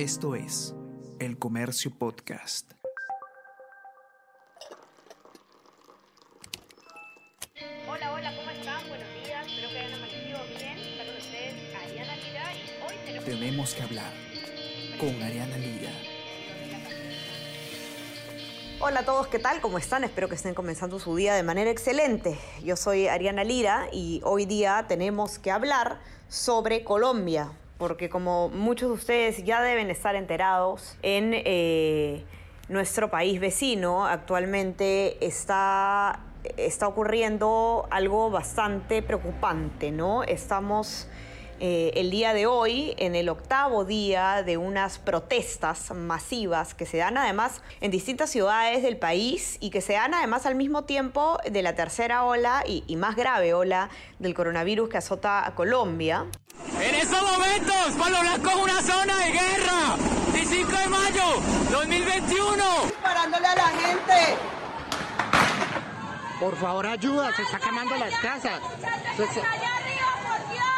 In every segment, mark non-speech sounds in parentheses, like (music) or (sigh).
Esto es El Comercio Podcast. Hola, hola, ¿cómo están? Buenos días, espero que hayan amanecido bien. Está con ustedes Ariana Lira y hoy tenemos... Tenemos que hablar con Ariana Lira. Hola a todos, ¿qué tal? ¿Cómo están? Espero que estén comenzando su día de manera excelente. Yo soy Ariana Lira y hoy día tenemos que hablar sobre Colombia, porque como muchos de ustedes ya deben estar enterados, en eh, nuestro país vecino actualmente está, está ocurriendo algo bastante preocupante, ¿no? Estamos eh, el día de hoy, en el octavo día de unas protestas masivas que se dan además en distintas ciudades del país y que se dan además al mismo tiempo de la tercera ola y, y más grave ola del coronavirus que azota a Colombia. En estos momentos, Palo Blanco es una zona de guerra. 15 de mayo 2021. disparándole a la gente. Por favor, ayuda, se está quemando las casas. Se- se-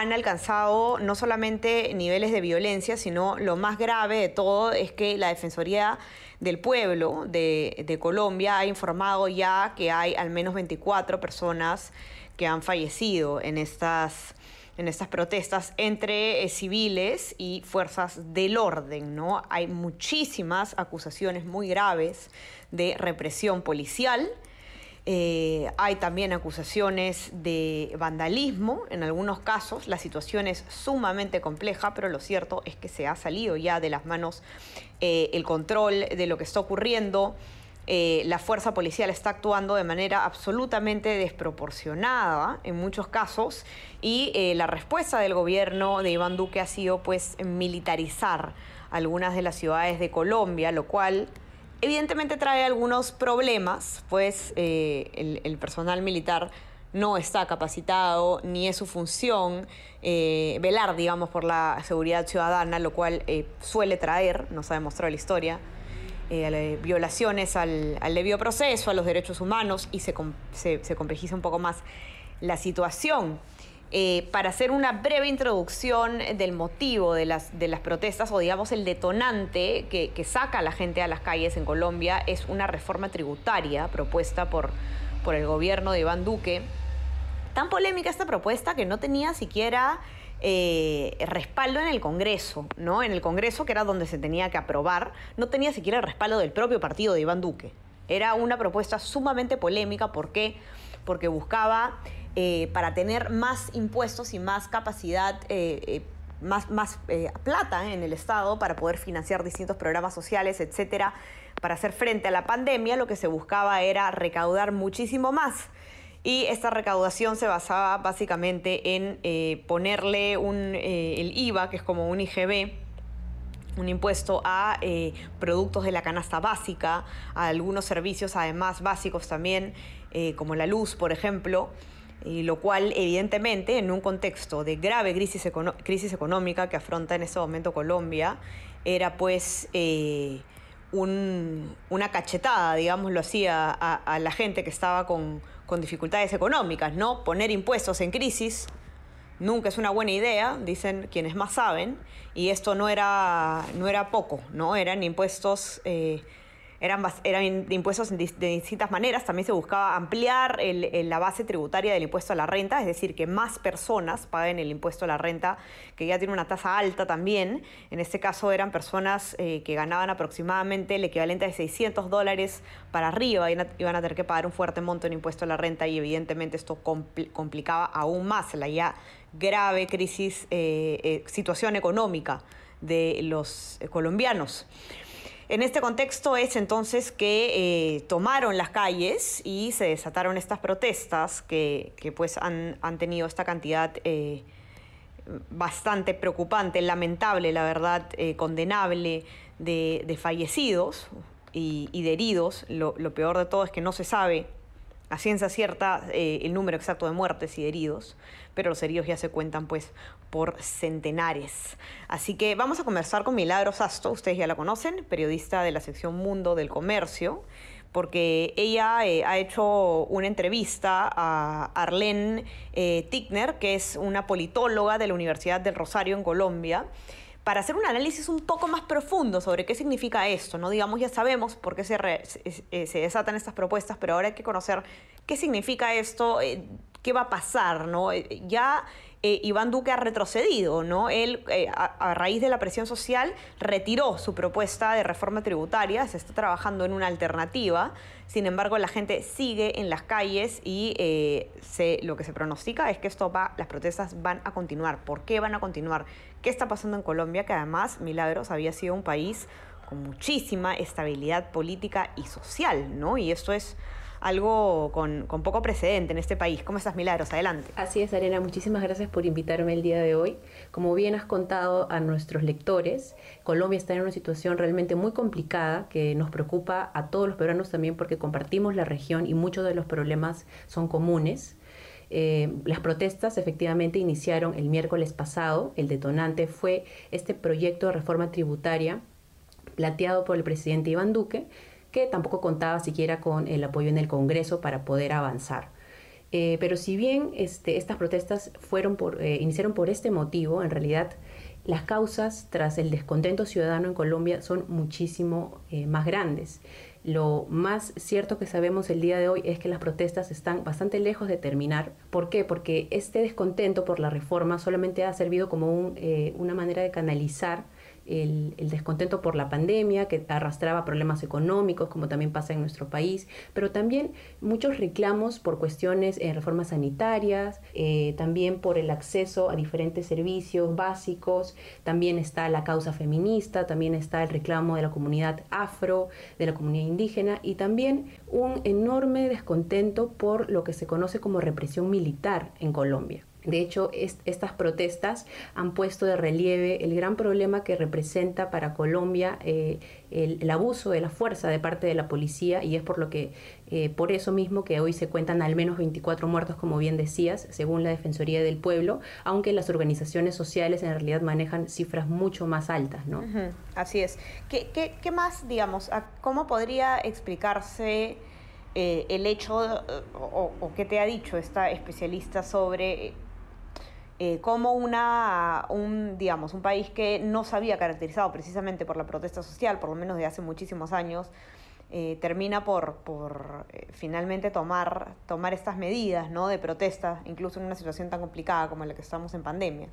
han alcanzado no solamente niveles de violencia, sino lo más grave de todo es que la Defensoría del Pueblo de, Colombia ha informado ya que hay al menos 24 personas que han fallecido en estas, en estas protestas entre eh, civiles y fuerzas del orden, ¿no? Hay muchísimas acusaciones muy graves de represión policial. Eh, hay también acusaciones de vandalismo en algunos casos. La situación es sumamente compleja, pero lo cierto es que se ha salido ya de las manos eh, el control de lo que está ocurriendo. Eh, la fuerza policial está actuando de manera absolutamente desproporcionada en muchos casos y la respuesta del gobierno de Iván Duque ha sido pues militarizar algunas de las ciudades de Colombia, lo cual evidentemente trae algunos problemas, pues eh, el, personal militar no está capacitado, ni es su función eh, velar, digamos, por la seguridad ciudadana, lo cual eh, suele traer, nos ha demostrado la historia, violaciones al, debido proceso, a los derechos humanos, y se, se complejiza un poco más la situación. Eh, para hacer una breve introducción del motivo de las, de las protestas o digamos el detonante que, que saca a la gente a las calles en Colombia es una reforma tributaria propuesta por, por el gobierno de Iván Duque. Tan polémica esta propuesta que no tenía siquiera eh, respaldo en el Congreso, ¿no? En el Congreso, que era donde se tenía que aprobar, no tenía siquiera el respaldo del propio partido de Iván Duque. Era una propuesta sumamente polémica. ¿Por qué? Porque buscaba, eh, para tener más impuestos y más capacidad, eh, eh, más, más plata en el Estado para poder financiar distintos programas sociales, etcétera, para hacer frente a la pandemia, lo que se buscaba era recaudar muchísimo más. Y esta recaudación se basaba básicamente en ponerle un, el IVA, que es como un IGB, un impuesto a productos de la canasta básica, a algunos servicios además básicos también, como la luz, por ejemplo, y lo cual evidentemente en un contexto de grave crisis, crisis económica que afronta en este momento Colombia, era pues eh, un- una cachetada, digámoslo así, a, a- a la gente que estaba con, con dificultades económicas, ¿no? Poner impuestos en crisis nunca es una buena idea, dicen quienes más saben, y esto no era, no era poco, ¿no? Eran impuestos, eh, eran, eran impuestos de distintas maneras, también se buscaba ampliar la base tributaria del impuesto a la renta, es decir, que más personas paguen el impuesto a la renta, que ya tiene una tasa alta también, en este caso eran personas eh, que ganaban aproximadamente el equivalente de 600 dólares para arriba, iban a, iban a tener que pagar un fuerte monto en impuesto a la renta y evidentemente esto compl- complicaba aún más la ya grave crisis, eh, eh, situación económica de los colombianos. En este contexto es entonces que eh, tomaron las calles y se desataron estas protestas que, pues han, han tenido esta cantidad eh, bastante preocupante, lamentable, la verdad, eh, condenable de, de fallecidos, y, de heridos. Lo peor de todo es que no se sabe a ciencia cierta eh, el número exacto de muertes y de heridos, pero los heridos ya se cuentan pues por centenares. Así que vamos a conversar con Milagros Sasto, ustedes ya la conocen, periodista de la sección Mundo del Comercio, porque ella eh, ha hecho una entrevista a Arlene eh, Tickner, que es una politóloga de la Universidad del Rosario en Colombia, para hacer un análisis un poco más profundo sobre qué significa esto, ¿no? Digamos, ya sabemos por qué se, re- se- eh, desatan estas propuestas, pero ahora hay que conocer qué significa esto, eh, qué va a pasar, ¿no? Eh, Ya eh, Iván Duque ha retrocedido, ¿no? Él, eh, a, raíz de la presión social, retiró su propuesta de reforma tributaria, se está trabajando en una alternativa, sin embargo, la gente sigue en las calles y eh, lo que se pronostica es que esto va, las protestas van a continuar. ¿Por qué van a continuar? ¿Qué está pasando en Colombia? Que además, Milagros había sido un país con muchísima estabilidad política y social, ¿no? Y esto es algo con, poco precedente en este país. ¿Cómo estás, Milagros? Adelante. Así es, Arena, muchísimas gracias por invitarme el día de hoy. Como bien has contado a nuestros lectores, Colombia está en una situación realmente muy complicada que nos preocupa a todos los peruanos también porque compartimos la región y muchos de los problemas son comunes. Eh, las protestas efectivamente iniciaron el miércoles pasado. El detonante fue este proyecto de reforma tributaria planteado por el presidente Iván Duque, que tampoco contaba siquiera con el apoyo en el Congreso para poder avanzar. Eh, pero si bien este, estas protestas eh, iniciaron por este motivo, en realidad las causas tras el descontento ciudadano en Colombia son muchísimo eh, más grandes. Lo más cierto que sabemos el día de hoy es que las protestas están bastante lejos de terminar. ¿Por qué? Porque este descontento por la reforma solamente ha servido como un, una manera de canalizar el, descontento por la pandemia que arrastraba problemas económicos, como también pasa en nuestro país, pero también muchos reclamos por cuestiones en reformas sanitarias, eh, también por el acceso a diferentes servicios básicos, también está la causa feminista, también está el reclamo de la comunidad afro, de la comunidad indígena y también un enorme descontento por lo que se conoce como represión militar en Colombia. De hecho, est estas protestas han puesto de relieve el gran problema que representa para Colombia eh, el, abuso de la fuerza de parte de la policía y es por lo que, eh, por eso mismo que hoy se cuentan al menos 24 muertos, como bien decías, según la Defensoría del Pueblo, aunque las organizaciones sociales en realidad manejan cifras mucho más altas, ¿no? Así es. ¿Qué, más, digamos, cómo podría explicarse eh, el hecho o qué te ha dicho esta especialista sobre eh, como una, un, digamos, un país que no se había caracterizado precisamente por la protesta social, por lo menos de hace muchísimos años, eh, termina por, por eh, finalmente tomar, tomar estas medidas ¿no? de protesta, incluso en una situación tan complicada como la que estamos en pandemia.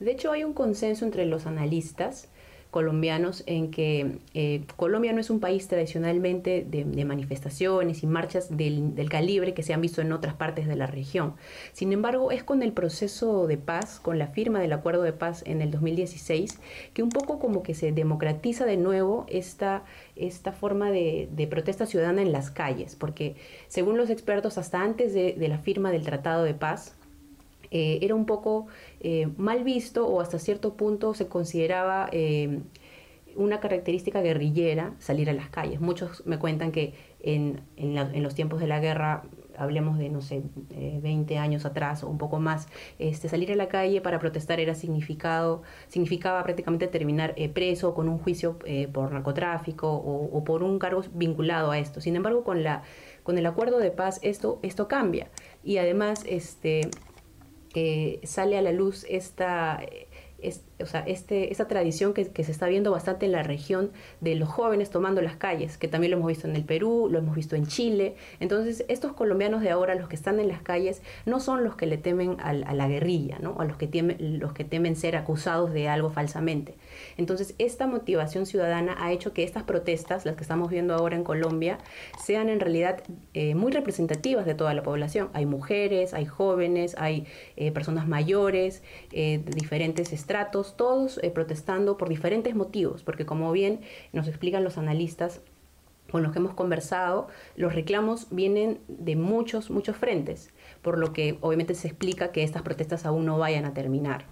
De hecho, hay un consenso entre los analistas colombianos en que eh, Colombia no es un país tradicionalmente de, manifestaciones y marchas del, calibre que se han visto en otras partes de la región. Sin embargo, es con el proceso de paz, con la firma del acuerdo de paz en el 2016, que un poco como que se democratiza de nuevo esta, esta forma de, protesta ciudadana en las calles, porque según los expertos, hasta antes de la firma del Tratado de Paz, eh, era un poco eh, mal visto o hasta cierto punto se consideraba eh, una característica guerrillera salir a las calles. Muchos me cuentan que en, en, los tiempos de la guerra, hablemos de, no sé, 20 años atrás o un poco más, este, salir a la calle para protestar era significado, significaba prácticamente terminar preso con un juicio por narcotráfico o, o por un cargo vinculado a esto. Sin embargo, con, la, con el acuerdo de paz esto, esto cambia. Y además, este, eh, sale a la luz esta, es, o sea, este, esta tradición que, se está viendo bastante en la región de los jóvenes tomando las calles, que también lo hemos visto en el Perú, lo hemos visto en Chile. Entonces, estos colombianos de ahora, los que están en las calles, no son los que le temen a, la guerrilla, ¿no? a los que, temen, los que temen ser acusados de algo falsamente. Entonces, esta motivación ciudadana ha hecho que estas protestas, las que estamos viendo ahora en Colombia, sean en realidad eh, muy representativas de toda la población. Hay mujeres, hay jóvenes, hay eh, personas mayores, eh, diferentes estratos, todos eh, protestando por diferentes motivos, porque como bien nos explican los analistas con los que hemos conversado, los reclamos vienen de muchos, muchos frentes, por lo que obviamente se explica que estas protestas aún no vayan a terminar.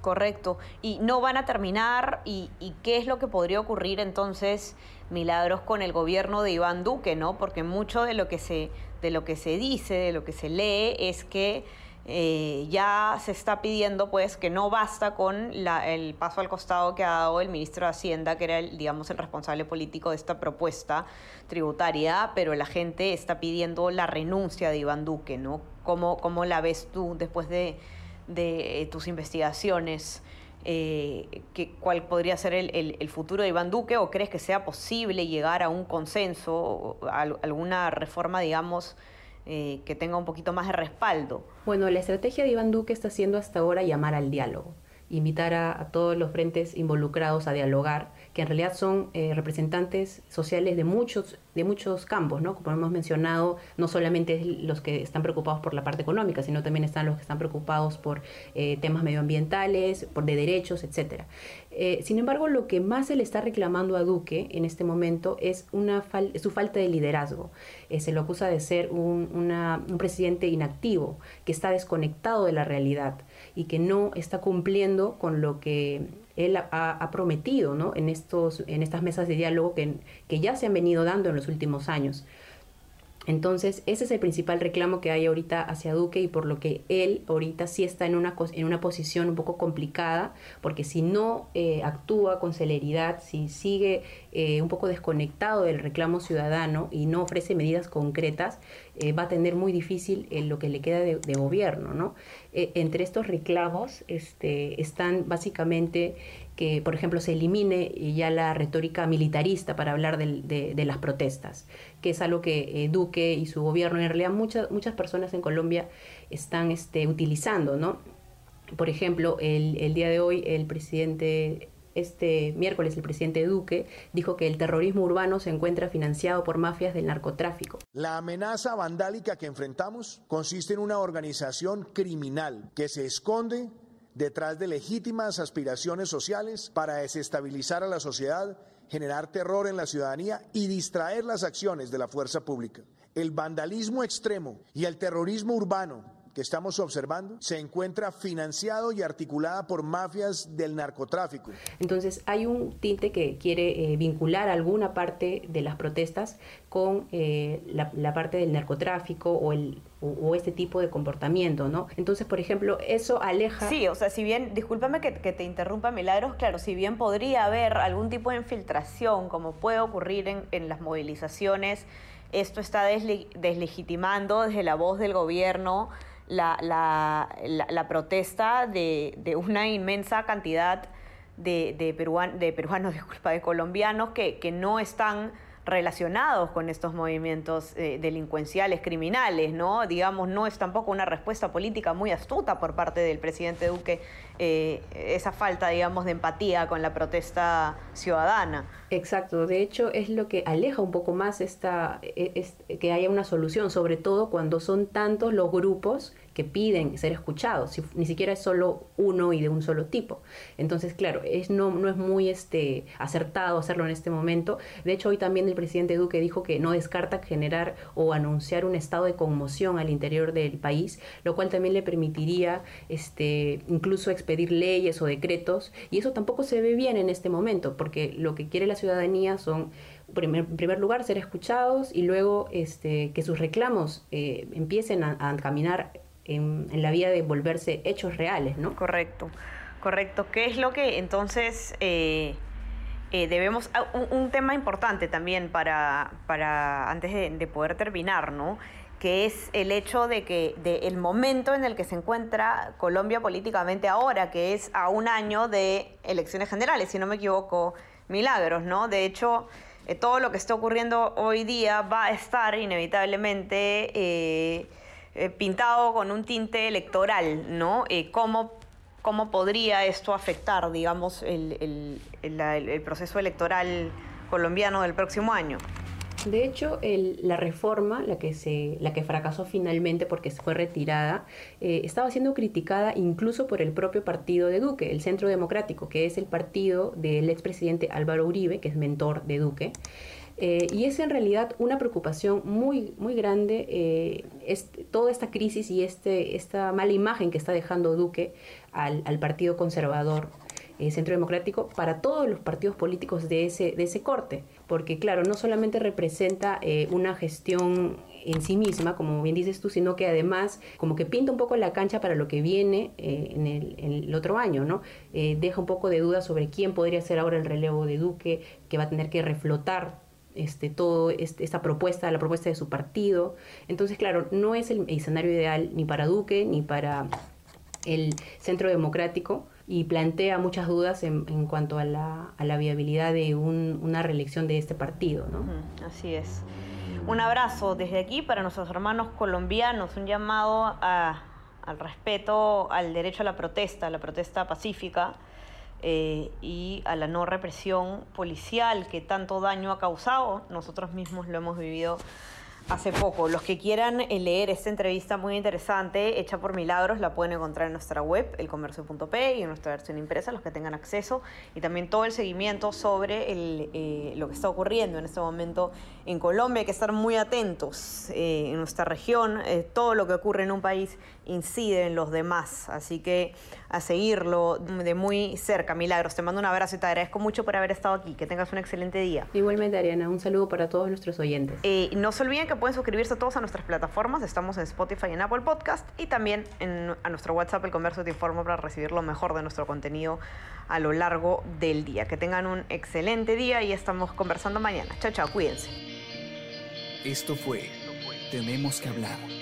Correcto. Y no van a terminar. Y, y qué es lo que podría ocurrir entonces, Milagros, con el gobierno de Iván Duque, ¿no? Porque mucho de lo que se, de lo que se dice, de lo que se lee, es que eh, ya se está pidiendo pues que no basta con la- el paso al costado que ha dado el ministro de Hacienda, que era el, digamos, el responsable político de esta propuesta tributaria, pero la gente está pidiendo la renuncia de Iván Duque, ¿no? ¿Cómo, cómo la ves tú después de, de tus investigaciones? Eh, ¿Cuál podría ser el, el- futuro de Iván Duque? ¿O crees que sea posible llegar a un consenso, a alguna reforma, digamos, eh, que tenga un poquito más de respaldo? Bueno, la estrategia de Iván Duque está siendo hasta ahora llamar al diálogo, invitar a, todos los frentes involucrados a dialogar, que en realidad son eh, representantes sociales de muchos, de muchos campos, ¿no? Como hemos mencionado, no solamente los que están preocupados por la parte económica, sino también están los que están preocupados por eh, temas medioambientales, por de derechos, etcétera. Eh, sin embargo, lo que más se le está reclamando a Duque en este momento es una fal- su falta de liderazgo. Eh, se lo acusa de ser un, una- un presidente inactivo, que está desconectado de la realidad y que no está cumpliendo con lo que él ha, ha prometido ¿no? en, estos, en estas mesas de diálogo que, que ya se han venido dando en los últimos años. Entonces, ese es el principal reclamo que hay ahorita hacia Duque y por lo que él ahorita sí está en una, en una posición un poco complicada, porque si no eh, actúa con celeridad, si sigue eh, un poco desconectado del reclamo ciudadano y no ofrece medidas concretas, eh, va a tener muy difícil eh, lo que le queda de, de gobierno, ¿no? Eh, entre estos reclamos este, están básicamente que, por ejemplo, se elimine ya la retórica militarista para hablar de las protestas, que es algo que eh, Duque y su gobierno, en realidad muchas, muchas personas en Colombia están este, utilizando, ¿no? Por ejemplo, el, el día de hoy el presidente, este miércoles el presidente Duque dijo que el terrorismo urbano se encuentra financiado por mafias del narcotráfico. La amenaza vandálica que enfrentamos consiste en una organización criminal que se esconde detrás de legítimas aspiraciones sociales para desestabilizar a la sociedad, generar terror en la ciudadanía y distraer las acciones de la fuerza pública. El vandalismo extremo y el terrorismo urbano que estamos observando se encuentra financiado y articulada por mafias del narcotráfico. Entonces hay un tinte que quiere eh, vincular alguna parte de las protestas con eh, la, la parte del narcotráfico o, el, o, o este tipo de comportamiento, ¿no? Entonces, por ejemplo, eso aleja... Sí, o sea, si bien, discúlpame que, que te interrumpa, Milagros, claro, si bien podría haber algún tipo de infiltración, como puede ocurrir en, en las movilizaciones, esto está desle- deslegitimando desde la voz del gobierno la, la- la- protesta de, de una inmensa cantidad de, de, peruan- de peruanos, (laughs) disculpa, de colombianos que, que no están relacionados con estos movimientos eh, delincuenciales, criminales, ¿no? Digamos, no es tampoco una respuesta política muy astuta por parte del presidente Duque eh, esa falta, digamos, de empatía con la protesta ciudadana. Exacto, de hecho es lo que aleja un poco más esta, e- es- que haya una solución, sobre todo cuando son tantos los grupos que piden ser escuchados, ni siquiera es solo uno y de un solo tipo. Entonces, claro, es, no, no es muy este, acertado hacerlo en este momento. De hecho, hoy también el presidente Duque dijo que no descarta generar o anunciar un estado de conmoción al interior del país, lo cual también le permitiría este, incluso expedir leyes o decretos, y eso tampoco se ve bien en este momento, porque lo que quiere la ciudadanía son primer- en primer lugar ser escuchados y luego este, que sus reclamos eh, empiecen a caminar en, la vía de volverse hechos reales, ¿no? Correcto, correcto. ¿Qué es lo que entonces eh, eh, debemos... ah, Un, tema importante también para, para antes de, de poder terminar, ¿no? que es el hecho de que de el momento en el que se encuentra Colombia políticamente ahora, que es a un año de elecciones generales, si no me equivoco, milagros, ¿no? De hecho, eh, todo lo que está ocurriendo hoy día va a estar inevitablemente eh, pintado con un tinte electoral, ¿no? Eh, ¿cómo, ¿Cómo podría esto afectar, digamos, el, el- el- proceso electoral colombiano del próximo año? De hecho, la reforma, la que, se, la que fracasó finalmente porque fue retirada, eh, estaba siendo criticada incluso por el propio partido de Duque, el Centro Democrático, que es el partido del expresidente Álvaro Uribe, que es mentor de Duque. Eh, y es en realidad una preocupación muy, muy grande eh, toda esta crisis y este, esta mala imagen que está dejando Duque al, al Partido Conservador eh, Centro Democrático para todos los partidos políticos de ese, de ese corte, porque claro, no solamente representa una gestión en sí misma, como bien dices tú, sino que además como que pinta un poco la cancha para lo que viene eh, en, el, otro año, ¿no? deja un poco de duda sobre quién podría ser ahora el relevo de Duque, que va a tener que reflotar este, todo este, esta propuesta, la propuesta de su partido. Entonces, claro, no es el escenario ideal ni para Duque ni para el Centro Democrático, y plantea muchas dudas en, en cuanto a la, a la, viabilidad de una reelección de este partido. Así es. Un abrazo desde aquí para nuestros hermanos colombianos, un llamado a, al respeto al derecho a la protesta, a la protesta pacífica eh, y a la no represión policial que tanto daño ha causado. Nosotros mismos lo hemos vivido hace poco. Los que quieran eh, leer esta entrevista muy interesante, hecha por Milagros, la pueden encontrar en nuestra web, elcomercio.p, y en nuestra versión impresa, los que tengan acceso, y también todo el seguimiento sobre eh, lo que está ocurriendo en este momento en Colombia. Hay que estar muy atentos en nuestra región. todo lo que ocurre en un país incide en los demás, así que a seguirlo de muy cerca. Milagros, te mando un abrazo y te agradezco mucho por haber estado aquí. Que tengas un excelente día. Igualmente, Ariana, un saludo para todos nuestros oyentes. no se olviden que pueden suscribirse todos a nuestras plataformas. Estamos en Spotify y en Apple Podcast y también en, a nuestro WhatsApp, El Comercio Te Informa, para recibir lo mejor de nuestro contenido a lo largo del día. Que tengan un excelente día y estamos conversando mañana. Chao, chao, cuídense. Esto fue Tenemos que hablar.